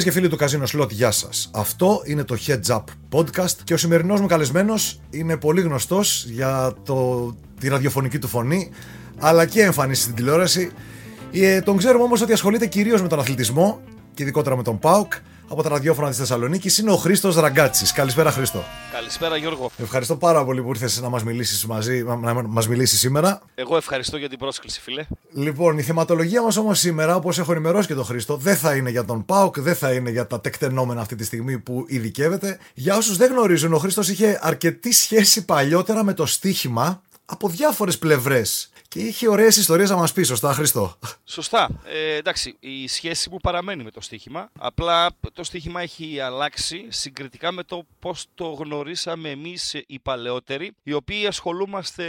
Φίλες και φίλοι του Casino Slot, γεια σας. Αυτό είναι το Heads Up Podcast και ο σημερινός μου καλεσμένος είναι πολύ γνωστός για το, τη ραδιοφωνική του φωνή αλλά και εμφανίσει στην τηλεόραση. Ε, τον ξέρουμε όμως ότι ασχολείται κυρίως με τον αθλητισμό και ειδικότερα με τον ΠΑΟΚ από τα ραδιόφωνα της Θεσσαλονίκης είναι ο Χρήστος Ραγκάτσης. Καλησπέρα, Χρήστο. Καλησπέρα, Γιώργο. Ευχαριστώ πάρα πολύ που ήρθες να μας μιλήσεις μαζί, να μας μιλήσεις σήμερα. Εγώ ευχαριστώ για την πρόσκληση, φίλε. Λοιπόν, η θεματολογία μας όμως σήμερα, όπως έχω ενημερώσει και τον Χρήστο, δεν θα είναι για τον ΠΑΟΚ, δεν θα είναι για τα τεκτενόμενα αυτή τη στιγμή που ειδικεύεται. Για όσους δεν γνωρίζουν, ο Χρήστος είχε αρκετή σχέση παλιότερα με το στοίχημα από διάφορες πλευρές. Και είχε ωραίες ιστορίες να μας πει, σωστά, Χριστό. Σωστά. Ε, εντάξει, η σχέση μου παραμένει με το στοίχημα. Απλά το στοίχημα έχει αλλάξει συγκριτικά με το πώς το γνωρίσαμε εμείς οι παλαιότεροι, οι οποίοι ασχολούμαστε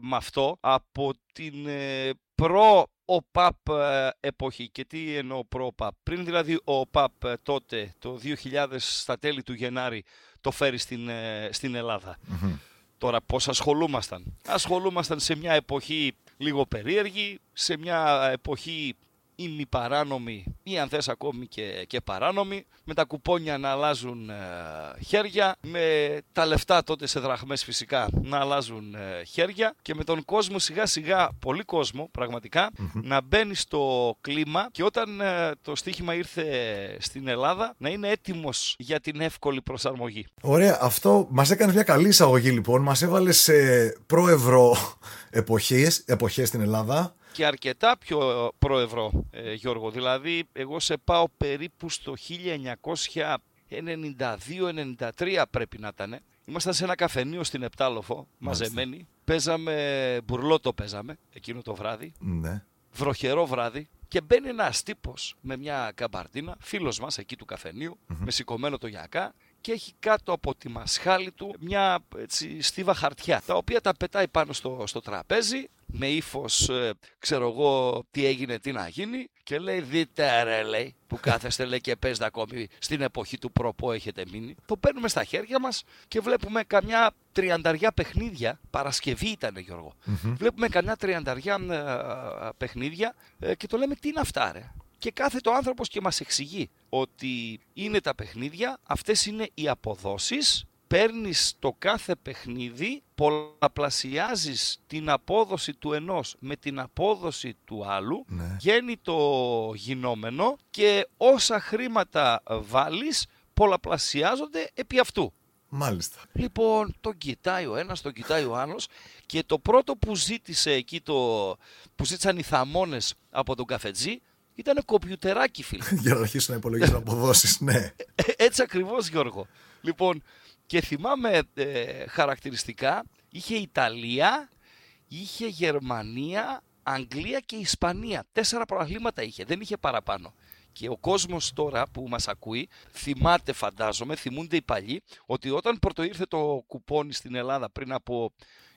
με αυτό από την ε, προ ΟΠΑΠ ε, εποχή. Και τι εννοώ προ ΟΠΑΠ. Πριν δηλαδή ο ΟΠΑΠ ε, τότε, το 2000 στα τέλη του Γενάρη, το φέρει στην, στην ελλαδα Τώρα πώς ασχολούμασταν. Ασχολούμασταν σε μια εποχή λίγο περίεργη, σε μια εποχή παράνομη ή αν θες ακόμη και, και παράνομη, με τα κουπόνια να αλλάζουν ε, χέρια, με τα λεφτά τότε σε δραχμές φυσικά να αλλάζουν ε, χέρια και με τον κόσμο σιγά σιγά, πολύ κόσμο να μπαίνει στο κλίμα και όταν ε, το στοίχημα ήρθε στην Ελλάδα να είναι έτοιμος για την εύκολη προσαρμογή. Ωραία, αυτό μας έκανε μια καλή εισαγωγή λοιπόν, μας έβαλε σε προευρώ εποχές, εποχές στην Ελλάδα. Και αρκετά πιο προευρώ, ε, Γιώργο. Δηλαδή, εγώ σε πάω περίπου στο 1992-93 πρέπει να ήταν. Ήμασταν σε ένα καφενείο στην Επτάλοφο, μαζεμένοι. Παίζαμε, μπουρλότο παίζαμε εκείνο το βράδυ. Ναι. Βροχερό βράδυ. Και μπαίνει ένας τύπος με μια καμπαρτίνα, φίλος μας εκεί του καφενειου με σηκωμένο το γιακά και έχει κάτω από τη μασχάλη του μια έτσι, στίβα χαρτιά, τα οποία τα πετάει πάνω στο, στο τραπέζι με ύφος, ε, ξέρω εγώ, τι έγινε, τι να γίνει. Και λέει, δείτε ρε, λέει, που κάθεστε λέει και παίζετε ακόμη στην εποχή του προπό έχετε μείνει. Το παίρνουμε στα χέρια μας και βλέπουμε καμιά τριανταριά παιχνίδια. Παρασκευή ήταν, Γιώργο. Βλέπουμε καμιά τριανταριά ε, παιχνίδια ε, και το λέμε, τι είναι αυτά, ρε. Και κάθεται ο άνθρωπος και μας εξηγεί ότι είναι τα παιχνίδια, αυτές είναι οι αποδόσεις παίρνεις το κάθε παιχνίδι, πολλαπλασιάζεις την απόδοση του ενός με την απόδοση του άλλου, ναι. γίνει το γινόμενο και όσα χρήματα βάλεις πολλαπλασιάζονται επί αυτού. Μάλιστα. Λοιπόν, τον κοιτάει ο ένας, τον κοιτάει ο άλλος και το πρώτο που ζήτησε εκεί, το, που ζήτησαν οι θαμώνες από τον καφετζή, ήταν κομπιουτεράκι, φίλε. Για να αρχίσουν να υπολογίσουν αποδόσεις, ναι. Ε, έτσι ακριβώς, Γιώργο. Λοιπόν, και θυμάμαι ε, χαρακτηριστικά, είχε Ιταλία, είχε Γερμανία, Αγγλία και Ισπανία. Τέσσερα προαγλήματα είχε, δεν είχε παραπάνω. Και ο κόσμος τώρα που μας ακούει θυμάται φαντάζομαι, θυμούνται οι παλιοί, ότι όταν πρώτο ήρθε το κουπόνι στην Ελλάδα πριν από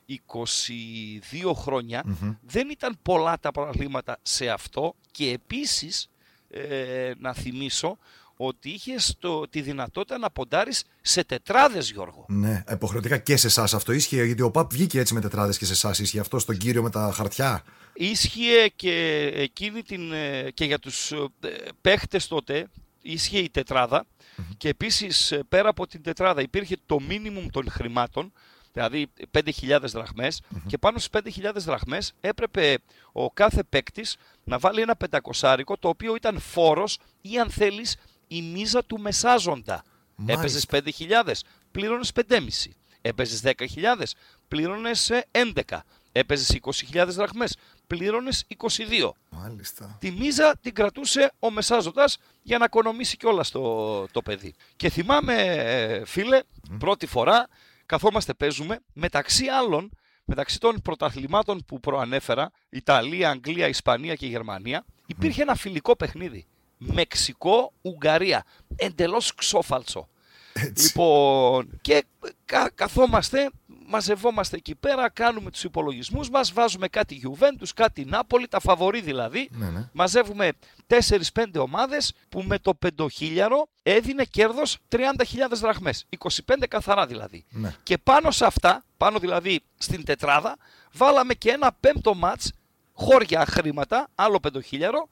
22 χρονια δεν ήταν πολλά τα προβλήματα σε αυτό και επίσης ε, να θυμίσω ότι είχες τη δυνατότητα να ποντάρεις σε τετράδες, Γιώργο. Ναι, υποχρεωτικά και σε εσάς αυτό ίσχυε, γιατί ο ΠΑΠ βγήκε έτσι με τετράδες και σε εσάς. Ίσχυε αυτό στον κύριο με τα χαρτιά; Ίσχυε και εκείνη την. Ε, και για τους ε, παίχτες τότε, ίσχυε η τετραδα Και επίσης ε, πέρα από την τετράδα υπήρχε το μίνιμουμ των χρημάτων, δηλαδή 5.000 δραχμες και πάνω στις 5.000 δραχμές έπρεπε ο κάθε παίκτης να βάλει ένα πεντακοσάρικο το οποίο ήταν φόρος ή αν θέλεις η μίζα του μεσάζοντα. Έπαιζες 5.000, πλήρωνες 5,5. Έπαιζες 10.000, πλήρωνες 11. Έπαιζες 20.000 δραχμές, πλήρωνες 22. Μάλιστα. Τη μίζα την κρατούσε ο μεσάζοντας για να οικονομήσει κιόλας το, το παιδί. Και θυμάμαι, ε, φίλε, πρώτη φορά καθόμαστε παίζουμε μεταξύ άλλων, μεταξύ των πρωταθλημάτων που προανέφερα, Ιταλία, Αγγλία, Ισπανία και Γερμανία, υπήρχε ένα φιλικό παιχνίδι. Μεξικό-Ουγγαρία. Εντελώς ξόφαλτσο. Λοιπόν, και καθόμαστε, μαζευόμαστε εκεί πέρα, κάνουμε τους υπολογισμούς μας, βάζουμε κάτι Juventus, κάτι Νάπολη, τα φαβορή δηλαδή. Ναι, ναι. Μαζεύουμε 4-5 ομάδες που με το πεντοχίλιαρο έδινε κέρδος 30.000 δραχμές, 25 καθαρά δηλαδή. Ναι. Και πάνω σε αυτά, πάνω δηλαδή στην τετράδα, βάλαμε και ένα πέμπτο μάτς, χώρια χρήματα, άλλο πεντοχίλιαρο,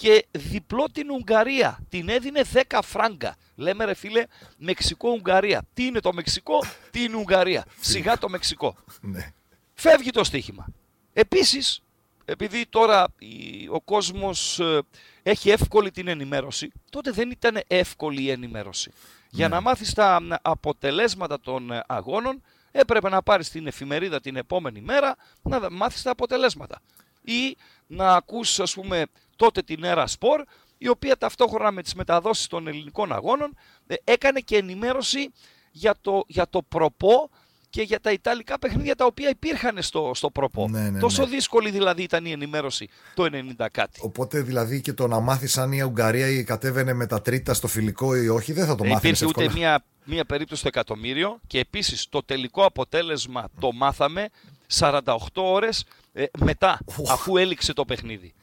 και διπλό την Ουγγαρία. Την έδινε 10 φράγκα. Λέμε ρε φίλε, Μεξικό-Ουγγαρία. Τι είναι το Μεξικό, τι είναι η Ουγγαρία. Σιγά το Μεξικό. Ναι. Φεύγει το στοίχημα. Επίσης, επειδή τώρα η- ο κόσμος ε, έχει εύκολη την ενημέρωση, τότε δεν ήταν εύκολη η ενημέρωση. Για Ναι. να μάθεις τα μ, αποτελέσματα των ε, αγώνων, έπρεπε να πάρεις την εφημερίδα την επόμενη μέρα να δα- μάθεις τα αποτελέσματα. Ή να ακούς, ας πούμε, τότε την Έρα Σπορ, η οποία ταυτόχρονα με τις μεταδόσεις των ελληνικών αγώνων ε, έκανε και ενημέρωση για το, για το προπό και για τα Ιταλικά παιχνίδια τα οποία υπήρχαν στο, στο προπό. Ναι, ναι, Τόσο ναι. δύσκολη δηλαδή ήταν η ενημέρωση το 90 κάτι. Οπότε δηλαδή και το να μάθεις αν η Ουγγαρία ή κατέβαινε με τα τρίτα στο φιλικό ή όχι, δεν θα το Δεν μάθει υπήρχε εύκολα. ούτε μία, μία περίπτωση στο εκατομμύριο και επίσης το τελικό αποτέλεσμα το μάθαμε 48 ώρες ε, μετά αφού έληξε το παιχνίδι.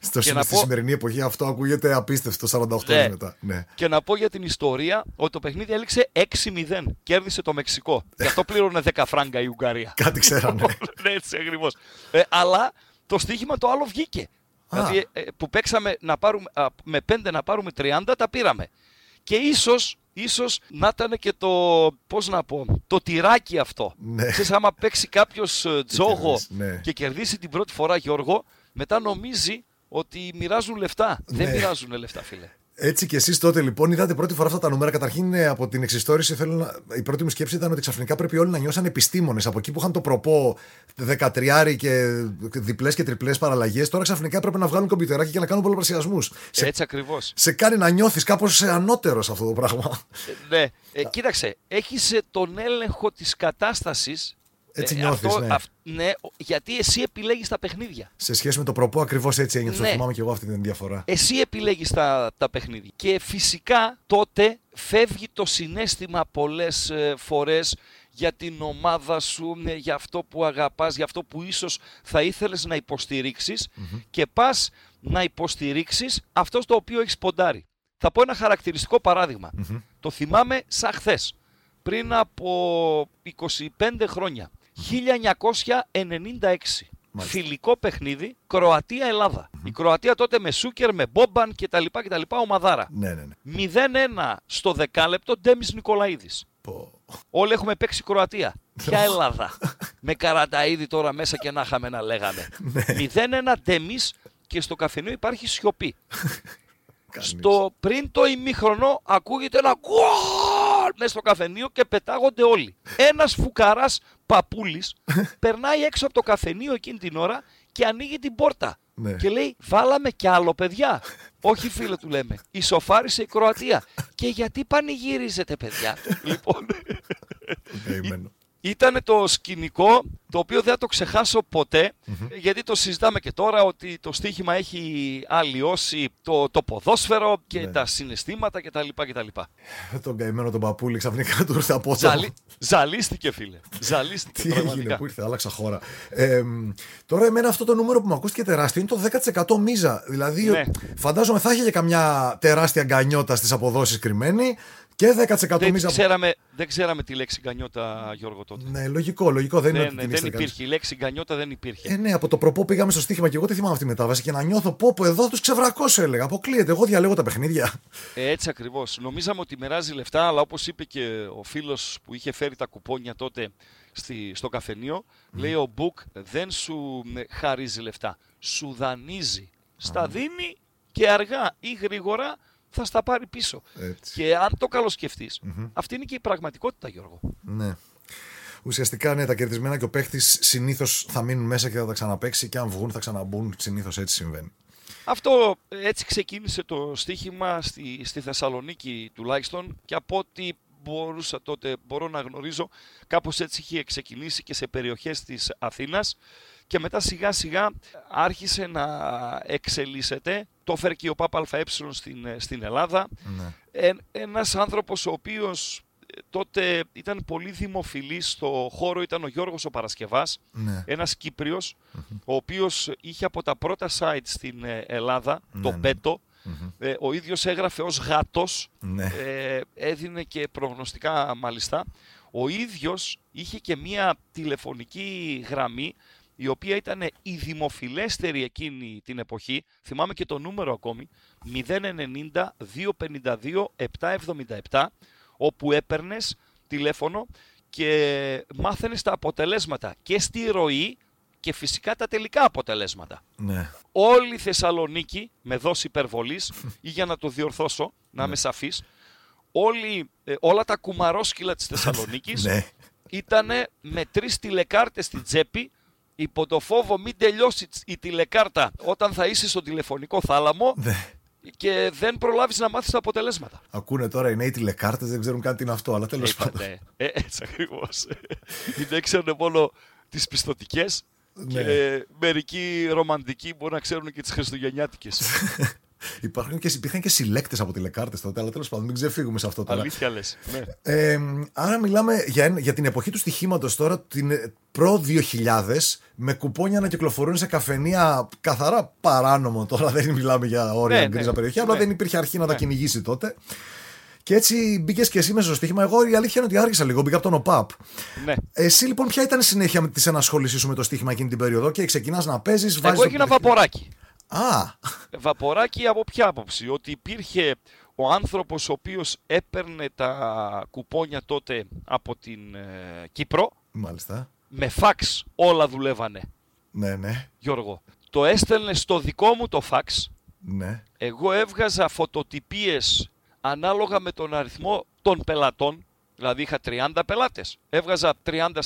Στο, και να στη πω- σημερινή εποχή αυτό ακούγεται απίστευτο 48 Ναι. ώρες μετά. Ναι. Και να πω για την ιστορία ότι το παιχνίδι έληξε 6-0. Κέρδισε το Μεξικό. Γι' αυτό πλήρωνε 10 φράγκα η Ουγγαρία. Κάτι ξέρανε. ναι, έτσι ακριβώς. Ε, αλλά το στοίχημα το άλλο βγήκε. Α. Δηλαδή ε, που παίξαμε να πάρουμε, α, με 5 να πάρουμε 30, τα πήραμε. Και ίσως, ίσως να ήταν και το, πώς να πω, το τυράκι αυτό. Ναι. Ξέρεις, άμα παίξει κάποιος ε, τζόγο κερδίσει, ναι. και κερδίσει την πρώτη φορά Γιώργο, μετά νομίζει ότι μοιράζουν λεφτά. Δεν Ναι. μοιράζουν λεφτά, φίλε. Έτσι και εσείς τότε λοιπόν είδατε πρώτη φορά αυτά τα νούμερα. Καταρχήν ε, από την εξιστόρηση θέλω να... η πρώτη μου σκέψη ήταν ότι ξαφνικά πρέπει όλοι να νιώσαν επιστήμονες. Από εκεί που είχαν το προπό 13 και διπλές και τριπλές παραλλαγές, τώρα ξαφνικά πρέπει να βγάλουν κομπιουτεράκι και να κάνουν πολλαπλασιασμούς. Σε, Έτσι ακριβώς. σε κάνει να νιώθεις κάπως ανώτερος αυτό το πράγμα. Ε, ναι, ε, κοίταξε, έχεις ε, τον έλεγχο της κατάστασης. Έτσι Ε, νιώθεις, αυτό- ναι. αυ- ναι, ο- γιατί εσύ επιλέγεις τα παιχνίδια. σε σχέση με το προπό, ακριβώς έτσι ένιωθα. Ναι. Θυμάμαι και εγώ αυτή την διαφορά. Εσύ επιλέγεις τα, τα παιχνίδια. Και φυσικά τότε φεύγει το συνέστημα πολλές ε, φορές για την ομάδα σου, ε, για αυτό που αγαπάς, για αυτό που ίσως θα ήθελες να υποστηριξεις και πας να υποστηρίξεις αυτό στο οποίο έχεις ποντάρει. Θα πω ένα χαρακτηριστικό παράδειγμα. Το θυμάμαι σαν χθες. Πριν από 25 χρόνια. 1996. Φιλικό παιχνίδι Κροατία-Ελλάδα. Η Κροατία τότε με Σούκερ, με Μπόμπαν κτλ. κτλ ομαδάρα. Ναι, ναι, ναι. 0-1 στο δεκάλεπτο Ντέμις Νικολαίδης. Πω. Όλοι έχουμε παίξει Κροατία. Ποια Ελλάδα. με καραταίδη τώρα μέσα και να είχαμε να λέγαμε. 0-1 Ντέμις και στο καφενείο υπάρχει σιωπή. Κανείς. Στο πριν το ημίχρονο ακούγεται ένα γκολ μέσα στο καφενείο και πετάγονται όλοι. Ένας φουκαράς παπούλης περνάει έξω από το καφενείο εκείνη την ώρα και ανοίγει την πόρτα. Ναι. Και λέει βάλαμε κι άλλο παιδιά. Όχι φίλε του λέμε. Ισοφάρισε η Κροατία. και γιατί πανηγυρίζετε παιδιά; λοιπόν, Καημένο. Ήταν το σκηνικό το οποίο δεν θα το ξεχάσω ποτέ, γιατί το συζητάμε και τώρα ότι το στοίχημα έχει αλλοιώσει το, το ποδόσφαιρο και Ναι. τα συναισθήματα κτλ. κτλ. Τον καημένο τον παππούλη ξαφνικά του ήρθε από το. Ζαλί, ζαλίστηκε φίλε. Ζαλίστηκε Τι έγινε πραγματικά. που ήρθε, άλλαξα χώρα. Ε, μ, τώρα, εμένα αυτό το νούμερο που μου ακούστηκε τεράστιο είναι το 10% μίζα. Δηλαδή, Ναι. φαντάζομαι θα είχε και καμιά τεράστια γκανιότα στις αποδόσεις κρυμμένη και 10% Δεν μίζα. ξέραμε, δεν ξέραμε τη λέξη γκανιότα, Γιώργο, τότε. Ναι, λογικό, λογικό. Δεν είναι Ναι, ότι ναι, την δεν ήξερε κανείς. υπήρχε. Η λέξη γκανιότα δεν υπήρχε. Ε, ναι, από το προπό πήγαμε στο στοίχημα και εγώ τι θυμάμαι αυτή τη μετάβαση και να νιώθω πω, πω εδώ τους ξεβρακώσω, έλεγα. Αποκλείεται. Εγώ διαλέγω τα παιχνίδια. Ε, έτσι ακριβώς. Νομίζαμε ότι μοιράζει λεφτά, αλλά όπως είπε και ο φίλος που είχε φέρει τα κουπόνια τότε στη, στο καφενείο, λέει ο Μπουκ δεν σου ε, χαρίζει λεφτά. Σου δανείζει. Στα δίνει και αργά ή γρήγορα θα στα πάρει πίσω. Έτσι. Και αν το καλοσκεφτείς, αυτή είναι και η πραγματικότητα, Γιώργο. Ναι. Ουσιαστικά ναι, τα κερδισμένα και ο παίχτης συνήθως θα μείνουν μέσα και θα τα ξαναπέξει και αν βγουν θα ξαναμπούν. Συνήθως έτσι συμβαίνει. Αυτό ε, έτσι ξεκίνησε το στοίχημα στη, στη Θεσσαλονίκη τουλάχιστον και από ό,τι μπορούσα τότε, μπορώ να γνωρίζω, κάπως έτσι είχε ξεκινήσει και σε περιοχές της Αθήνας και μετά σιγά σιγά άρχισε να εξελίσσεται. Το έφερε και ο ΠΑΠ ΑΕ στην, ε, στην Ελλάδα. Ναι. Ε, ένας άνθρωπος ο οποίος ε, τότε ήταν πολύ δημοφιλής στο χώρο ήταν ο Γιώργος ο Παρασκευάς Ναι. ένας Κύπριος, ο οποίος είχε από τα πρώτα site στην ε, Ελλάδα, Ναι, το ναι. Πέτο, ε, ο ίδιος έγραφε ως γάτος, Ναι. ε, έδινε και προγνωστικά μάλιστα. Ο ίδιος είχε και μία τηλεφωνική γραμμή, η οποία ήταν η δημοφιλέστερη εκείνη την εποχή, θυμάμαι και το νούμερο ακόμη, 090-252-777, όπου έπαιρνες τηλέφωνο και μάθαινες τα αποτελέσματα και στη ροή και φυσικά τα τελικά αποτελέσματα. Ναι. Όλη η Θεσσαλονίκη, με δόση υπερβολής, ή για να το διορθώσω, να είμαι σαφής, όλοι, ε, όλα τα κουμαρόσκυλα της Θεσσαλονίκης Ναι. ήταν με τρεις τηλεκάρτες στην τσέπη υπό το φόβο μην τελειώσει η τηλεκάρτα όταν θα είσαι στο τηλεφωνικό θάλαμο Ναι. και δεν προλάβεις να μάθεις τα αποτελέσματα. Ακούνε τώρα οι νέοι τηλεκάρτες, δεν ξέρουν καν τι είναι αυτό, αλλά τέλος πάντων. Είπατε, ε, έτσι ακριβώς. Είναι ξέρουν μόνο τις πιστοτικές Ναι. και μερικοί ρομαντικοί μπορεί να ξέρουν και τις χριστουγεννιάτικες. Υπάρχουν και, υπήρχαν και συλλέκτες από τηλεκάρτες τότε, αλλά τέλος πάντων μην ξεφύγουμε σε αυτό τώρα. Αλήθεια λες. Ναι. Ε, άρα μιλάμε για, ένα- για την εποχή του στοιχήματος τώρα, την ε, προ 2000, με κουπόνια να κυκλοφορούν σε καφενεία καθαρά παράνομο. Τώρα δεν μιλάμε για όρια Ναι, γκρίζα ναι. περιοχή, απλά Ναι. δεν υπήρχε αρχή να τα Ναι. κυνηγήσει τότε. Και έτσι μπήκες και εσύ μέσα στο στοίχημα. Εγώ η αλήθεια είναι ότι άργησα λίγο, μπήκα από τον ΟΠΑΠ. ναι. Εσύ λοιπόν, ποια ήταν η συνέχεια της ενασχόλησής σου με το στοίχημα εκείνη την περίοδο; Και ξεκινάς να παίζεις, βάζεις. Εγώ έγινα βαποράκι. Α, Βαποράκι από ποια άποψη, ότι υπήρχε ο άνθρωπος ο οποίος έπαιρνε τα κουπόνια τότε από την ε, Κύπρο, μάλιστα. με φαξ όλα δουλεύανε, Ναι, ναι, Γιώργο. Το έστελνε στο δικό μου το φαξ, ναι. εγώ έβγαζα φωτοτυπίες ανάλογα με τον αριθμό των πελατών, δηλαδή είχα 30 πελάτες, έβγαζα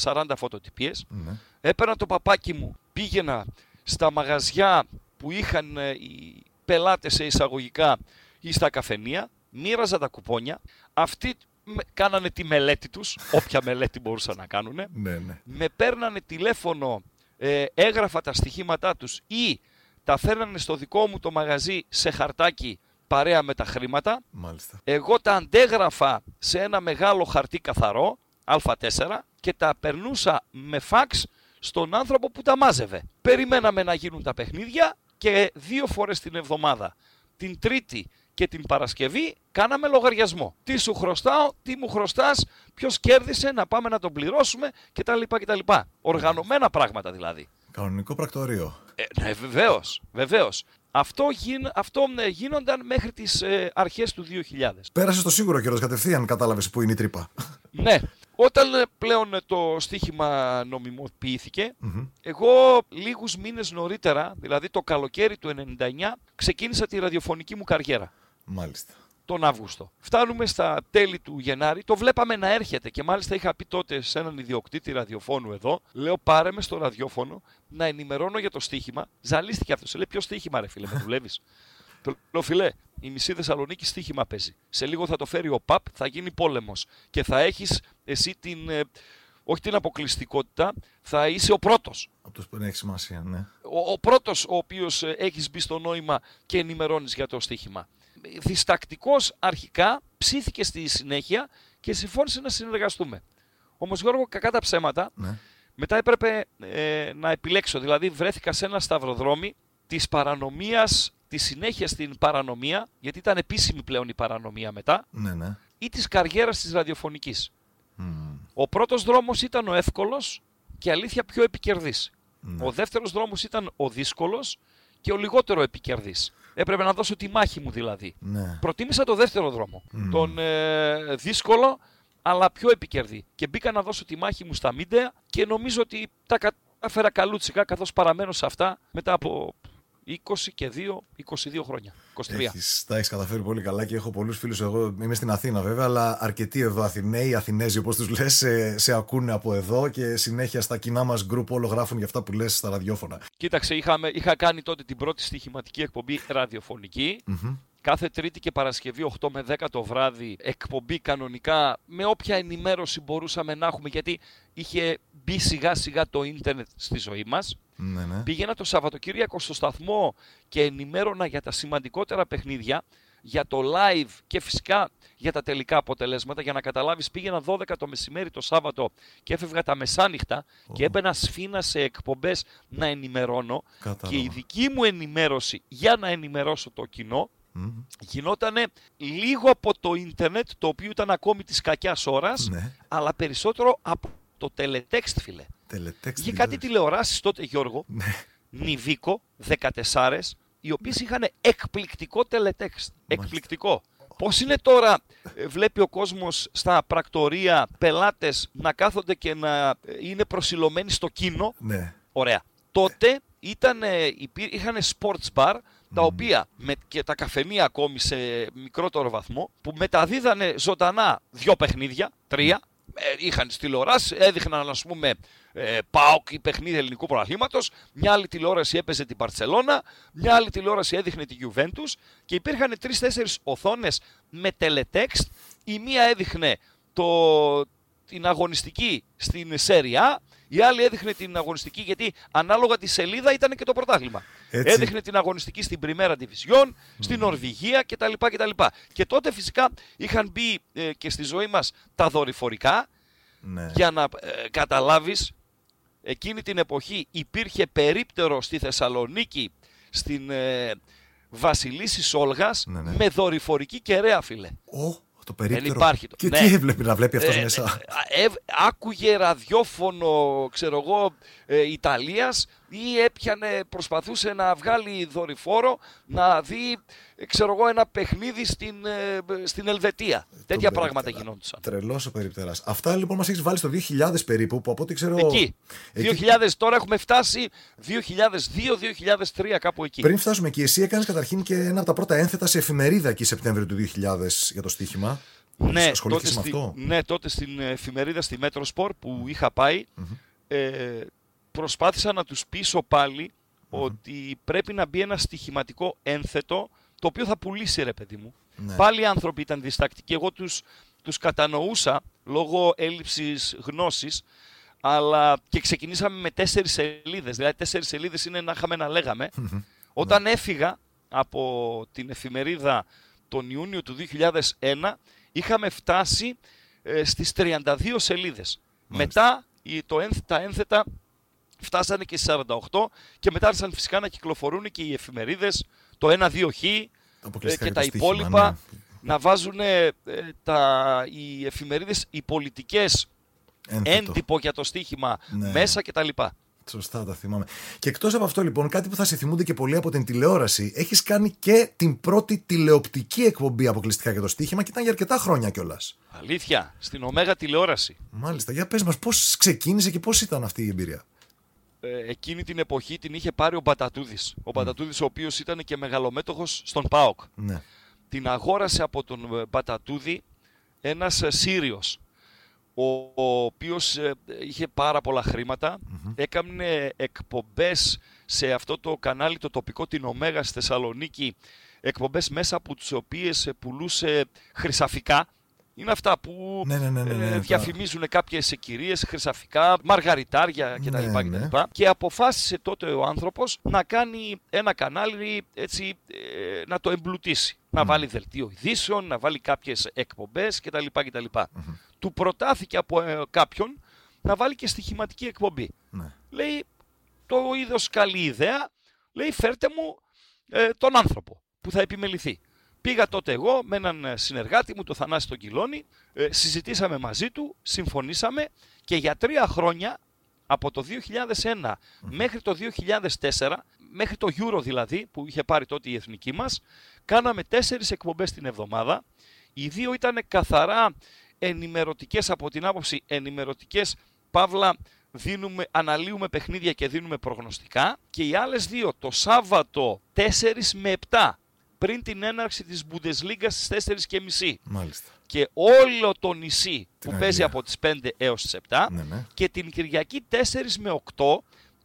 30-40 φωτοτυπίες, ναι. έπαιρνα το παπάκι μου, πήγαινα στα μαγαζιά που είχαν ε, οι πελάτες σε εισαγωγικά ή στα καφενεία, μοίραζα τα κουπόνια, αυτοί με- κάνανε τη μελέτη τους, όποια μελέτη μπορούσαν να κάνουν, Ναι, ναι. με παίρνανε τηλέφωνο, ε, έγραφα τα στοιχήματά τους ή τα φέρνανε στο δικό μου το μαγαζί σε χαρτάκι παρέα με τα χρήματα, Μάλιστα. εγώ τα αντέγραφα σε ένα μεγάλο χαρτί καθαρό, Α4, και τα περνούσα με φαξ στον άνθρωπο που τα μάζευε. Περιμέναμε να γίνουν τα παιχνίδια και δύο φορές την εβδομάδα, την Τρίτη και την Παρασκευή, κάναμε λογαριασμό. Τι σου χρωστάω, τι μου χρωστάς, ποιος κέρδισε, να πάμε να τον πληρώσουμε κτλ. κτλ. Οργανωμένα πράγματα δηλαδή. Κανονικό πρακτορείο. Ε, ναι, βεβαίως, βεβαίως. Αυτό, γίν, αυτό ε, γίνονταν μέχρι τις ε, αρχές του 2000. Πέρασε το σίγουρο καιρός κατευθείαν, κατάλαβες που είναι η τρύπα. Ναι, όταν ε, πλέον ε, το στοίχημα νομιμοποιήθηκε, εγώ λίγους μήνες νωρίτερα, δηλαδή το καλοκαίρι του 99, ξεκίνησα τη ραδιοφωνική μου καριέρα. Μάλιστα. Τον Αύγουστο. Φτάνουμε στα τέλη του Γενάρη, το βλέπαμε να έρχεται και μάλιστα είχα πει τότε σε έναν ιδιοκτήτη ραδιοφώνου εδώ, λέω πάρε με στο ραδιόφωνο να ενημερώνω για το στοίχημα. Ζαλίστηκε αυτός. Λέει ποιο στοίχημα, ρε φίλε, με δουλεύεις; Του λέω φιλέ, η μισή Θεσσαλονίκη στοίχημα παίζει. Σε λίγο θα το φέρει ο ΠΑΠ, θα γίνει πόλεμος. Και θα έχεις εσύ την. ε, όχι την αποκλειστικότητα, θα είσαι ο πρώτος. Από τους που δεν έχει σημασία, ναι. Ο, ο πρώτος ο οποίος έχεις μπει στο νόημα και ενημερώνεις για το στοίχημα. Διστακτικός αρχικά ψήθηκε στη συνέχεια και συμφώνησε να συνεργαστούμε. Όμως Γιώργο, κακά τα ψέματα, ναι. μετά έπρεπε ε, να επιλέξω. Δηλαδή βρέθηκα σε ένα σταυροδρόμι της παρανομίας, της συνέχεια στην παρανομία, γιατί ήταν επίσημη πλέον η παρανομία μετά, Ναι, ναι. ή της καριέρας της ραδιοφωνικής. Μμμ. Ο πρώτος δρόμος ήταν ο εύκολος και αλήθεια πιο επικερδής. Ναι. Ο δεύτερος δρόμος ήταν ο δύσκολος και ο λιγότερο επικερδής. Έπρεπε να δώσω τη μάχη μου δηλαδή. Ναι. Προτίμησα το δεύτερο δρόμο. Μμμ. Τον ε, δύσκολο, αλλά πιο επικερδή. Και μπήκα να δώσω τη μάχη μου στα μίντεα και νομίζω ότι τα κατάφερα καλούτσικα καθώς παραμένω σε αυτά μετά από 20 και 2, 22 χρόνια. 23. Έχεις, τα έχεις καταφέρει πολύ καλά και έχω πολλούς φίλους. Εγώ είμαι στην Αθήνα βέβαια, αλλά αρκετοί εδώ Αθηναίοι, Αθηνέζοι όπως τους λες, σε, σε ακούνε από εδώ και συνέχεια στα κοινά μας γκρουπ όλο γράφουν για αυτά που λες στα ραδιόφωνα. Κοίταξε, είχαμε, είχα κάνει τότε την πρώτη στοιχηματική εκπομπή ραδιοφωνική. Μμμ. Κάθε Τρίτη και Παρασκευή 8 με 10 το βράδυ εκπομπή κανονικά με όποια ενημέρωση μπορούσαμε να έχουμε γιατί είχε μπει σιγά σιγά το ίντερνετ στη ζωή μας. Ναι, ναι. Πήγαινα το Σαββατοκύριακο στο σταθμό και ενημέρωνα για τα σημαντικότερα παιχνίδια, για το live και φυσικά για τα τελικά αποτελέσματα. Για να καταλάβεις πήγαινα 12 το μεσημέρι το Σάββατο και έφευγα τα μεσάνυχτα και έμπαινα σφίνα σε εκπομπές να ενημερώνω Κατάλαβα. και η δική μου ενημέρωση για να ενημερώσω το κοινό Μμμ. γινότανε λίγο από το ίντερνετ το οποίο ήταν ακόμη της κακιάς ώρας Ναι. αλλά περισσότερο από το teletext φίλε. Τελετέξ. Είχε κάτι τηλεοράσεις τότε, Γιώργο. Ναι. Νιβίκο, 14, οι οποίες είχαν εκπληκτικό τελετέξτ. Εκπληκτικό. Πώς είναι τώρα, ε, βλέπει ο κόσμος στα πρακτορία πελάτες να κάθονται και να ε, είναι προσιλωμένοι στο κίνο. Ναι. Ωραία. Τότε ήταν, είχαν sports bar τα οποία με, και τα καφενεία ακόμη σε μικρότερο βαθμό που μεταδίδανε ζωντανά δύο παιχνίδια, τρία, ε, είχαν στη τηλεοράση, έδειχναν ας πούμε ε, ΠΑΟΚ ή παιχνίδι ελληνικού πρωταθλήματος, μια άλλη τηλεόραση έπαιζε την Παρσελώνα, μια άλλη τηλεόραση έδειχνε τη Juventus και υπήρχαν τρει-τέσσερι οθόνες με τελετέξτ, η μία έδειχνε το, την αγωνιστική στην Σέρια, η άλλη έδειχνε την αγωνιστική γιατί ανάλογα τη σελίδα ήταν και το πρωτάθλημα. Έτσι. Έδειχνε την αγωνιστική στην Πριμέρα Division, στην Νορβηγία κτλ. κτλ. Και τότε φυσικά είχαν μπει ε, και στη ζωή μας τα δορυφορικά Ναι. για να ε, καταλάβεις εκείνη την εποχή υπήρχε περίπτερο στη Θεσσαλονίκη στην ε, Βασιλίση Σόλγας Ναι, ναι. με δορυφορική κεραία φίλε. Ω, το περίπτερο. υπάρχει το- Και ναι. τι έβλεπε να βλέπει αυτός Ε, μέσα. ε, ε, άκουγε ραδιόφωνο, ξέρω εγώ, ε, Ιταλίας ή έπιανε, προσπαθούσε να βγάλει δορυφόρο να δει, ε, ξέρω εγώ, ένα παιχνίδι στην, ε, στην Ελβετία. Τέτοια Τον πράγματα περίπτερα. γινόντουσαν. Τρελός ο περίπτερα. Αυτά λοιπόν μας έχεις βάλει στο 2000 περίπου που από ό,τι ξέρω. Εκεί. εκεί- 2000, τώρα έχουμε φτάσει 2002-2003 κάπου εκεί. Πριν φτάσουμε εκεί, εσύ έκανες καταρχήν και ένα από τα πρώτα ένθετα σε εφημερίδα εκεί Σεπτέμβριο του 2000 για το στοίχημα. Ναι, ασχολήθηκες τότε, με στη- αυτό; ναι, τότε στην εφημερίδα στη Μέτροσπορ που είχα πάει ε, προσπάθησα να τους πείσω πάλι ότι πρέπει να μπει ένα στοιχηματικό ένθετο το οποίο θα πουλήσει ρε παιδί μου. Ναι. Πάλι οι άνθρωποι ήταν διστακτικοί. Εγώ τους, τους κατανοούσα λόγω έλλειψης γνώσης αλλά και ξεκινήσαμε με τέσσερις σελίδες. Δηλαδή τέσσερις σελίδες είναι να είχαμε να λέγαμε. Όταν έφυγα από την εφημερίδα τον Ιούνιο του 2001 είχαμε φτάσει ε, στις 32 σελίδες. Μετά η- το, ένθ- τα ένθετα φτάσανε και στις 48 και μετά άρχισαν φυσικά να κυκλοφορούν και οι εφημερίδες το 1-2 χ ε, Αποκλειστικά και για τα το στοίχημα, υπόλοιπα ναι. να βάζουν ε, τα, οι εφημερίδες οι πολιτικές Ένθετο. έντυπο για το στοίχημα Ναι. μέσα κτλ. Σωστά τα θυμάμαι. Και εκτός από αυτό, λοιπόν, κάτι που θα σε θυμούνται και πολύ από την τηλεόραση, έχεις κάνει και την πρώτη τηλεοπτική εκπομπή αποκλειστικά για το στοίχημα και ήταν για αρκετά χρόνια κιόλας. Αλήθεια, στην Ωμέγα τηλεόραση. Μάλιστα. Για πες μας, πώς ξεκίνησε και πώς ήταν αυτή η εμπειρία; Ε, εκείνη την εποχή την είχε πάρει ο Μπατατούδης. Ο Μπατατούδης ο οποίος ήταν και μεγαλομέτωχος στον ΠΑΟΚ. Ναι. Την αγόρασε από τον ε, Μπατατούδη ένας ε, Σύριος, ο, ο οποίος ε, είχε πάρα πολλά χρήματα, έκανε εκπομπές σε αυτό το κανάλι το τοπικό την Ωμέγα στη Θεσσαλονίκη, εκπομπές μέσα από τις οποίες ε, πουλούσε χρυσαφικά. Είναι αυτά που Ναι, ναι, ναι, ναι, ναι, ε, τα- διαφημίζουν κάποιες κυρίες, χρυσαφικά, μαργαριτάρια κτλ. Ναι, κτλ. ναι. Και αποφάσισε τότε ο άνθρωπος να κάνει ένα κανάλι έτσι ε, να το εμπλουτίσει. Να βάλει δελτίο ειδήσεων, να βάλει κάποιες εκπομπές κτλ. κτλ. Του προτάθηκε από ε, κάποιον να βάλει και στοιχηματική εκπομπή. ναι. Λέει το είδος καλή ιδέα, λέει φέρτε μου ε, τον άνθρωπο που θα επιμεληθεί. Πήγα τότε εγώ με έναν ε, συνεργάτη μου, το Θανάση τον Κιλόνι, ε, συζητήσαμε μαζί του, συμφωνήσαμε και για τρία χρόνια, από το 2001 μέχρι το 2004, μέχρι το Euro δηλαδή, που είχε πάρει τότε η εθνική μας, κάναμε τέσσερις εκπομπές την εβδομάδα. Οι δύο ήταν καθαρά ενημερωτικές από την άποψη ενημερωτικές, παύλα δίνουμε, αναλύουμε παιχνίδια και δίνουμε προγνωστικά. Και οι άλλες δύο το Σάββατο 4 με 7 πριν την έναρξη της Bundesliga στις 4 και μισή Μάλιστα. και όλο το νησί που Αγγλία. παίζει από τις 5 έως τις 7 Ναι, ναι. και την Κυριακή 4 με 8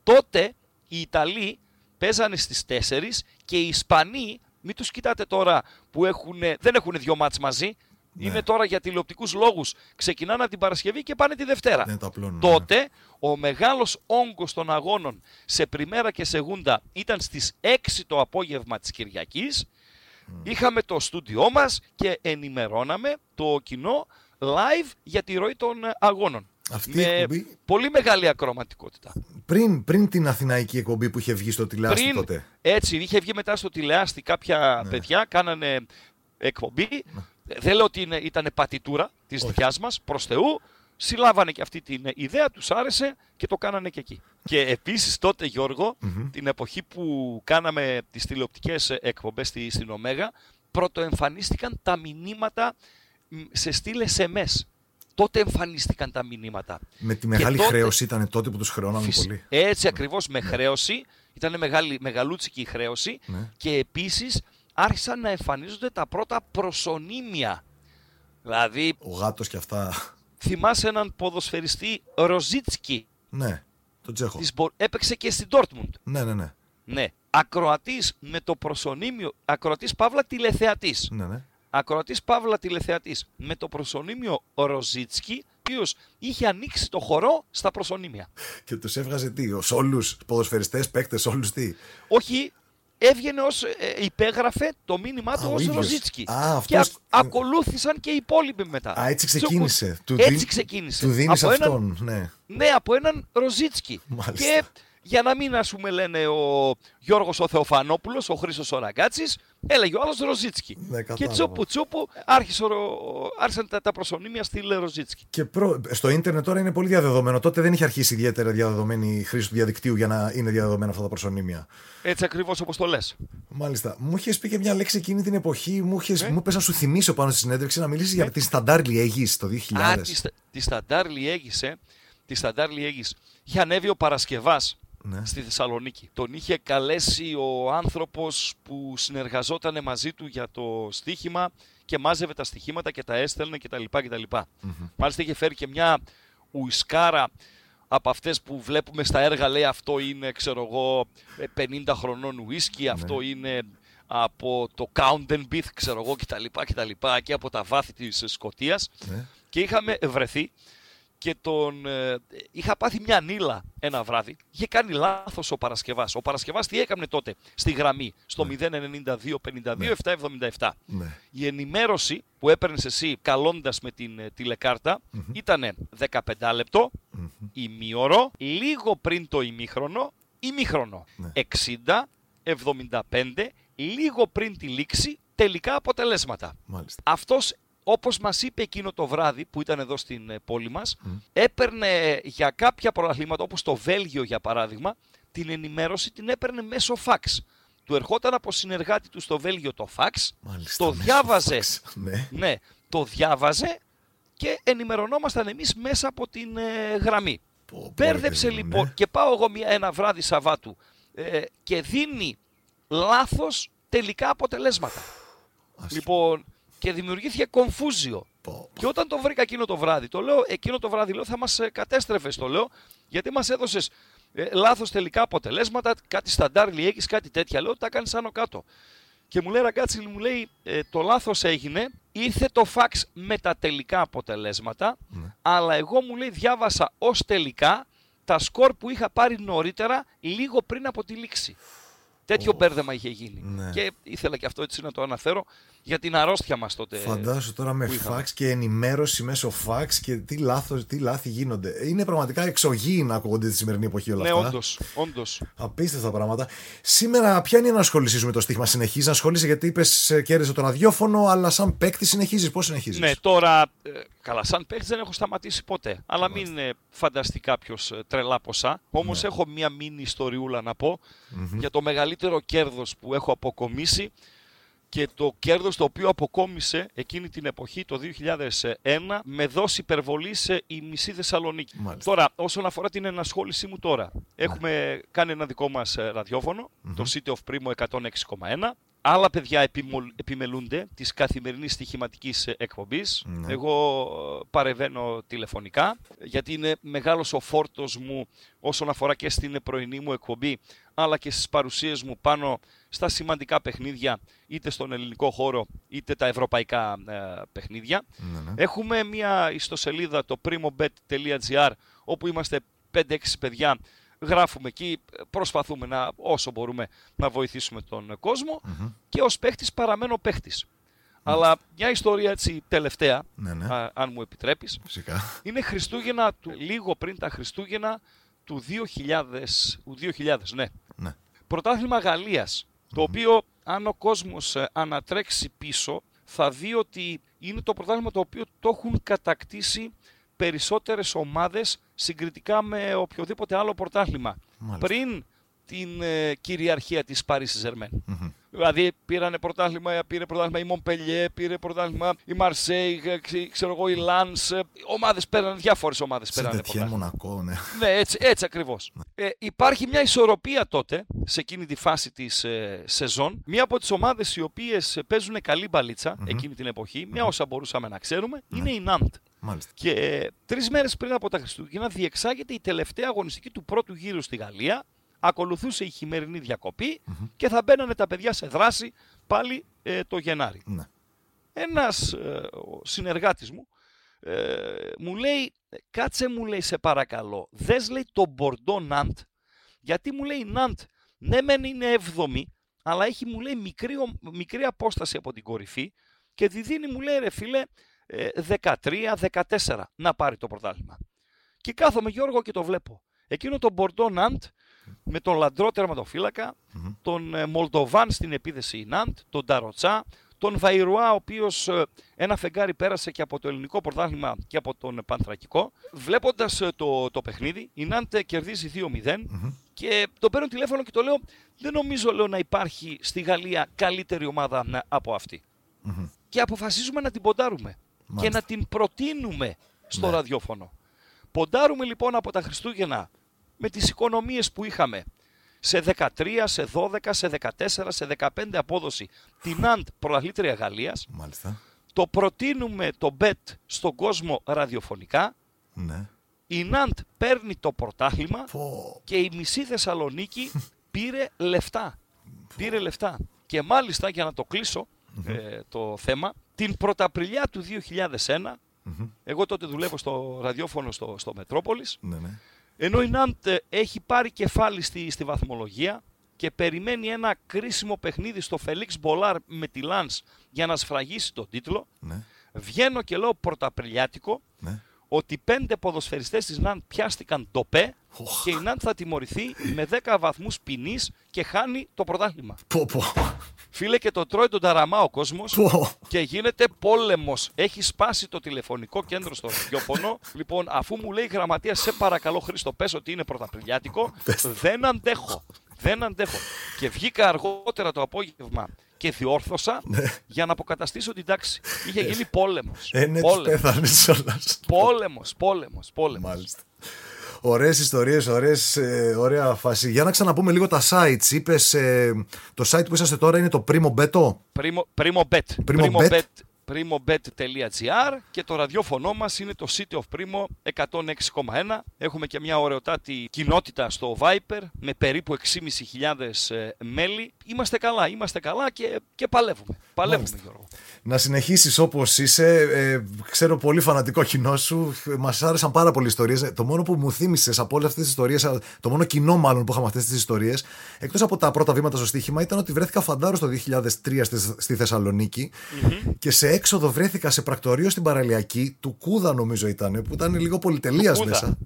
τότε οι Ιταλοί παίζανε στις 4 και οι Ισπανοί μην τους κοιτάτε τώρα που έχουν, δεν έχουν δυο μάτς μαζί Ναι. είναι τώρα για τηλεοπτικούς λόγους ξεκινάνε από την Παρασκευή και πάνε τη Δευτέρα Ναι, το απλώνουν, ναι. τότε ο μεγάλος όγκος των αγώνων σε πριμέρα και σεγούντα ήταν στις 6 το απόγευμα της Κυριακής Είχαμε το στούντιό μας και ενημερώναμε το κοινό live για τη ροή των ε, αγώνων. Αυτή η με εκπομπή- πολύ μεγάλη ακροματικότητα. Πριν, πριν την αθηναϊκή εκπομπή που είχε βγει στο τηλεάστη Πριν, τότε. έτσι, είχε βγει μετά στο τηλεάστη κάποια Ναι. παιδιά, κάνανε εκπομπή. Δεν λέω ότι είναι, ήταν πατητούρα της Όχι. δικιάς μας, προς Θεού. Συλλάβανε και αυτή την ιδέα, τους άρεσε και το κάνανε και εκεί. Και επίσης τότε Γιώργο, την εποχή που κάναμε τις τηλεοπτικές εκπομπές στη, στην Ωμέγα, πρωτοεμφανίστηκαν τα μηνύματα μ, σε στήλε SMS. Τότε εμφανίστηκαν τα μηνύματα. Με τη μεγάλη τότε- χρέωση ήταν τότε που τους χρεώναμε Φυσ- πολύ. Έτσι ακριβώς με χρέωση, ήταν μεγάλη, μεγαλούτσικη η χρέωση Ναι. και επίσης άρχισαν να εμφανίζονται τα πρώτα προσωνύμια. Δηλαδή, Ο γάτος και αυτά. Θυμάσαι έναν ποδοσφαιριστή Ροζίτσκι, Ναι, τον Τσέχο. της, Μπο- έπαιξε και στην Dortmund. Ναι, ναι, ναι. Ναι. Ακροατής με το προσωνύμιο, ακροατής Παύλα τηλεθεατής. ναι, ναι. Ακροατής Παύλα τηλεθεατής με το προσωνύμιο Ροζίτσκι, ο οποίος είχε ανοίξει το χορό στα προσωνύμια. Και τους έβγαζε τι, ως όλους ποδοσφαιριστές, παίκτες, όλους τι; Όχι, έβγαινε ως, ε, υπέγραφε το μήνυμά Α, του ο ως ίδιος. Ροζίτσκι. Α, και αυτός- α- ακολούθησαν και οι υπόλοιποι μετά. Α, έτσι Τσούκου. ξεκίνησε. Του έτσι δίνει- ξεκίνησε. Του δίνεις Από έναν- αυτόν, ναι. Ναι, από έναν Ροζίτσκι. Μάλιστα. Και για να μην ας πούμε λένε ο Γιώργος ο Θεοφανόπουλος, ο Χρήστος ο Ραγκάτσης, έλεγε ο άλλος Ροζίτσκι. Ναι, και κατάλαβα. τσούπου τσούπου άρχισε ο, ο- άρχισαν τα, τα προσωνύμια στη Ροζίτσκι. Και προ... στο ίντερνετ τώρα είναι πολύ διαδεδομένο. Τότε δεν είχε αρχίσει ιδιαίτερα διαδεδομένη η χρήση του διαδικτύου για να είναι διαδεδομένα αυτά τα προσωνύμια. Έτσι ακριβώς όπως το λες. Μάλιστα. Μου είχες πει και μια λέξη εκείνη την εποχή. Μου, είχες... Ναι. μου είπες να σου θυμίσω πάνω στη συνέντευξη να μιλήσεις για τη Σταντάρ Λιέγης το 2000. Α, τη, στα- τη Σταντάρ Λιέγης, Τη Σταντάρ Λιέγης. Είχε ανέβει ο Παρασκευάς Ναι. στη Θεσσαλονίκη. Τον είχε καλέσει ο άνθρωπος που συνεργαζόταν μαζί του για το στοίχημα και μάζευε τα στοιχήματα και τα έστελνε κτλ. κτλ. Μάλιστα είχε φέρει και μια ουισκάρα από αυτές που βλέπουμε στα έργα λέει αυτό είναι ξέρω εγώ 50 χρονών ουίσκι, αυτό είναι από το Countenbith ξέρω εγώ κτλ. κτλ. και από τα βάθη της Σκοτίας Ναι. και είχαμε βρεθεί και τον ε, είχα πάθει μια νύλα ένα βράδυ. Είχε κάνει λάθος ο Παρασκευάς. Ο Παρασκευάς τι έκανε τότε; Στη γραμμή στο 092 52 777. Ναι. Η ενημέρωση που έπαιρνες εσύ καλώντας με την ε, τηλεκάρτα ήταν 15 λεπτό, ημίωρο, λίγο πριν το ημίχρονο, ημίχρονο. Ναι. 60, 75, λίγο πριν τη λήξη, τελικά αποτελέσματα. Μάλιστα. Αυτός, όπως μας είπε εκείνο το βράδυ που ήταν εδώ στην ε, πόλη μας, έπαιρνε για κάποια πρωταθλήματα, όπως το Βέλγιο για παράδειγμα, την ενημέρωση την έπαιρνε μέσω φαξ. Του ερχόταν από συνεργάτη του στο Βέλγιο το φαξ, Μάλιστα. το μέσω διάβαζε. φαξ. Ναι. Ναι, το διάβαζε και ενημερωνόμασταν εμείς μέσα από την ε, γραμμή. Πω, πω, Μπέρδεψε ρε παιδί μου, λοιπόν ναι. και πάω εγώ μια, ένα βράδυ Σαββάτου ε, και δίνει λάθος τελικά αποτελέσματα. Ας- Λοιπόν, και δημιουργήθηκε κομφούζιο. πω, πω. Και όταν το βρήκα εκείνο το βράδυ, το λέω, εκείνο το βράδυ λέω, θα μας ε, κατέστρεφες, το λέω, γιατί μας έδωσες ε, λάθος τελικά αποτελέσματα, κάτι σταντάρ έχεις κάτι τέτοια. Λέω, τα κάνεις άνω κάτω. Και μου λέει Ραγκάτσι, μου λέει, ε, το λάθος έγινε, ήρθε το φαξ με τα τελικά αποτελέσματα, Ναι. αλλά εγώ μου λέει διάβασα ως τελικά τα σκορ που είχα πάρει νωρίτερα, λίγο πριν από τη λήξη. Τέτοιο μπέρδεμα είχε γίνει. Ναι. Και ήθελα και αυτό έτσι να το αναφέρω για την αρρώστια μας τότε. Φαντάσου τώρα με που είχαμε. φαξ και ενημέρωση μέσω φαξ και τι, λάθος, τι λάθη γίνονται. Είναι πραγματικά εξωγήινα να ακούγονται τη σημερινή εποχή όλα Ναι, αυτά. όντως, όντως. Απίστευτα πράγματα. Σήμερα, ποια είναι η ενασχόλησή σου με το στοίχημα, συνεχίζεις να ασχολείσαι γιατί είπες κέρδισε το ραδιόφωνο, αλλά σαν παίκτη συνεχίζεις. Πώς συνεχίζεις; Ναι, τώρα, ε, καλά, σαν παίχτη δεν έχω σταματήσει ποτέ. Αλλά μην ε, φανταστεί κάποιος τρελά ποσά. Όμως Ναι. έχω μία μίνι ιστοριούλα να πω για το μεγαλύτερο κέρδος που έχω αποκομίσει και το κέρδος το οποίο αποκόμισε εκείνη την εποχή το 2001 με δόση υπερβολή σε η μισή Θεσσαλονίκη. Μάλιστα. Τώρα, όσον αφορά την ενασχόλησή μου τώρα, έχουμε κάνει ένα δικό μας ε, ραδιόφωνο, το City of Primo 106,1. Άλλα παιδιά επιμολ- επιμελούνται της καθημερινής στοιχηματικής ε, εκπομπής. Ναι. Εγώ ε, παρεβαίνω τηλεφωνικά, γιατί είναι μεγάλος ο φόρτος μου όσον αφορά και στην πρωινή μου εκπομπή, αλλά και στις παρουσίες μου πάνω στα σημαντικά παιχνίδια, είτε στον ελληνικό χώρο, είτε τα ευρωπαϊκά ε, παιχνίδια. Ναι, ναι. Έχουμε μια ιστοσελίδα, το primobet.gr, όπου είμαστε 5-6 παιδιά. Γράφουμε εκεί, προσπαθούμε να, όσο μπορούμε να βοηθήσουμε τον κόσμο και ως παίχτης παραμένω παίχτης. Αλλά μια ιστορία έτσι τελευταία, Ναι, ναι. α, αν μου επιτρέπεις, Φυσικά. είναι Χριστούγεννα, του, λίγο πριν τα Χριστούγεννα του 2000, του 2000 ναι. Ναι. Πρωτάθλημα Γαλλίας, το οποίο αν ο κόσμος ε, ανατρέξει πίσω θα δει ότι είναι το πρωτάθλημα το οποίο το έχουν κατακτήσει περισσότερες ομάδες συγκριτικά με οποιοδήποτε άλλο πρωτάθλημα. Μάλιστα. Πριν την ε, κυριαρχία της Paris Saint-Germain. Δηλαδή πήρανε πρωτάθλημα, πήρε πρωτάθλημα η Μομπελιέ, πήρε πρωτάθλημα η Μαρσέη, ξέρω εγώ η Λάνς. ε, Ομάδες πέρανε, διάφορες ομάδες πέρανε Σεντετιέν, πρωτάθλημα. Μονακό, ναι. Ναι, έτσι, έτσι ακριβώς. Ε, υπάρχει μια ισορροπία τότε, σε εκείνη τη φάση της ε, σεζόν. Μία από τις ομάδες οι οποίες ε, παίζουν καλή μπαλίτσα εκείνη την εποχή, με όσα μπορούσαμε να ξέρουμε, είναι η Ναντ. Μάλιστα. Και ε, τρεις μέρες πριν από τα Χριστούγεννα διεξάγεται η τελευταία αγωνιστική του πρώτου γύρου στη Γαλλία. Ακολουθούσε η χειμερινή διακοπή και θα μπαίνανε τα παιδιά σε δράση πάλι ε, το Γενάρη. Ναι. Ένας ε, ο συνεργάτης μου ε, μου λέει, κάτσε μου λέει σε παρακαλώ, δες λέει το Μπορντό Ναντ, γιατί μου λέει η Ναντ ναι μεν είναι 7η, αλλά έχει μου λέει μικρή, ο- μικρή απόσταση από την κορυφή και τη δίνει μου λέει ρε φίλε ε, 13-14 να πάρει το πρωτάθλημα. Και κάθομαι Γιώργο και το βλέπω. Εκείνο το Μπορντό Ναντ με τον λαντρό τερματοφύλακα, τον ε, Μολτοβάν στην επίδεση η Ναντ, τον Ταροτσά, τον Βαϊρουά, ο οποίος ένα φεγγάρι πέρασε και από το ελληνικό πρωτάθλημα και από τον Πανθρακικό. Βλέποντας το, το παιχνίδι, η Ναντ ε, κερδίζει 2-0 και το παίρνω τηλέφωνο και το λέω: Δεν νομίζω λέω, να υπάρχει στη Γαλλία καλύτερη ομάδα να- από αυτή. Και αποφασίζουμε να την ποντάρουμε και Μάλιστα. να την προτείνουμε στο Ναι. ραδιόφωνο. Ποντάρουμε λοιπόν από τα Χριστούγεννα με τις οικονομίες που είχαμε σε 13, σε 12, σε 14, σε 15 απόδοση την ΑΝΤ πρωταθλήτρια Γαλλίας. Μάλιστα. Το προτείνουμε το BET στον κόσμο ραδιοφωνικά. Ναι. Η ΝΑΝΤ παίρνει το πρωτάθλημα Πω. και η μισή Θεσσαλονίκη πήρε λεφτά. Πήρε λεφτά. Και μάλιστα για να το κλείσω ε, το θέμα, την Πρωταπριλιά του 2001, εγώ τότε δουλεύω στο ραδιόφωνο στο, στο Μετρόπολις, Ναι, ναι. ενώ η Ναντ ε, έχει πάρει κεφάλι στη, στη βαθμολογία και περιμένει ένα κρίσιμο παιχνίδι στο Φελίξ Μπολάρτ με τη Λάνς για να σφραγίσει τον τίτλο, Ναι. βγαίνω και λέω πρωταπριλιάτικο Ναι. Ότι πέντε ποδοσφαιριστές της Ναντ πιάστηκαν ντοπέ Οχ. και η Ναντ θα τιμωρηθεί με 10 βαθμούς ποινής και χάνει το πρωτάθλημα. Πω, πω. Φίλε και το τρώει τον ταραμά ο κόσμος Πω. και γίνεται πόλεμος. Έχει σπάσει το τηλεφωνικό κέντρο στο ραδιόφωνο. λοιπόν, αφού μου λέει η γραμματεία, σε παρακαλώ Χρήστο, πες ότι είναι πρωταπριλιάτικο, δεν αντέχω. Δεν αντέχω. Και βγήκα αργότερα το απόγευμα και διόρθωσα για να αποκαταστήσω την τάξη. Είχε γίνει πόλεμος. Ε, ναι, τους πόλεμος. πέθανες όλας. Πόλεμος, πόλεμος, πόλεμος. Μάλιστα. Ωραίες ιστορίες, ωραίες, ε, ωραία φάση. Για να ξαναπούμε λίγο τα sites. Είπες, ε, το site που είσαστε τώρα είναι το Primo Beto; Primo, Primo Bet. Primo Bet. primobet.gr και το ραδιόφωνο μας είναι το City of Primo 106,1. Έχουμε και μια ωραιοτάτη κοινότητα στο Viper με περίπου 6.500 ε, μέλη. Είμαστε καλά, είμαστε καλά και, και παλεύουμε. Παλεύουμε Μάλιστα. Γιώργο. Να συνεχίσεις όπως είσαι. Ε, ξέρω πολύ φανατικό κοινό σου. Μας άρεσαν πάρα πολλοί ιστορίες. Ε, Το μόνο που μου θύμισες από όλες αυτές τις ιστορίες, ε, το μόνο κοινό μάλλον που είχαμε αυτές τις ιστορίες, εκτός από τα πρώτα βήματα στο στοίχημα, ήταν ότι βρέθηκα φαντάρος το 2003 στη, στη θεσσαλονικη και σε έξοδο βρέθηκα σε πρακτορείο στην παραλιακή, του Κούδα νομίζω ήταν, που ήταν λίγο πολυτελείας Κούδα. μέσα.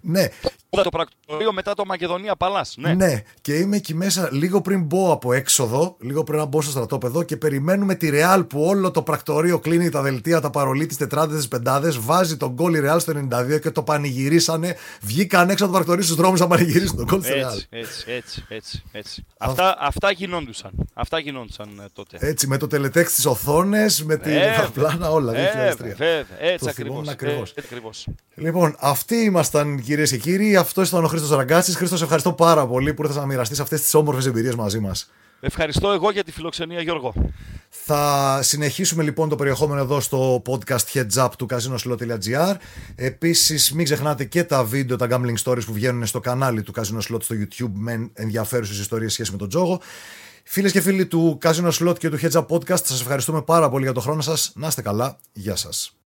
Ναι, Είδα το πρακτορείο μετά το Μακεδονία Παλάς. Ναι. ναι. και είμαι εκεί μέσα λίγο πριν μπω από έξοδο, λίγο πριν να μπω στο στρατόπεδο και περιμένουμε τη Ρεάλ που όλο το πρακτορείο κλείνει τα δελτία, τα παρολί, τις τετράδες, τις πεντάδες, βάζει τον γκολ η Ρεάλ στο 92 και το πανηγυρίσανε. Βγήκαν έξω από το πρακτορείο στους δρόμους να πανηγυρίσουν τον γκολ της Ρεάλ. Έτσι, έτσι, έτσι, έτσι, έτσι. Αυτά, αυτά γινόντουσαν. Αυτά γινόντουσαν ε, τότε. Έτσι, με το τελετέξ στι οθόνες, με τη Βέβαια. πλάνα, όλα. 2003. Βέβαια, βέβαια. Έτσι Το ακριβώς. θυμόμουν ακριβώς. Έτσι ακριβώς. Λοιπόν, αυτοί ήμασταν κυρίες και κύριοι. Αυτό ήταν ο Χρήστος Ραγκάτση. Χρήστος, σε ευχαριστώ πάρα πολύ που ήρθες να μοιραστείς αυτές τις όμορφες εμπειρίες μαζί μας. Ευχαριστώ εγώ για τη φιλοξενία Γιώργο. Θα συνεχίσουμε λοιπόν το περιεχόμενο εδώ στο podcast Heads Up του casinoslot.gr. Επίσης μην ξεχνάτε και τα βίντεο, τα gambling stories που βγαίνουν στο κανάλι του Casino Slot στο YouTube με ενδιαφέρουσες ιστορίες σχέση με τον τζόγο. Φίλες και φίλοι του Casino Slot και του Heads Up podcast, σας ευχαριστούμε πάρα πολύ για τον χρόνο σας. Να είστε καλά. Γεια σας.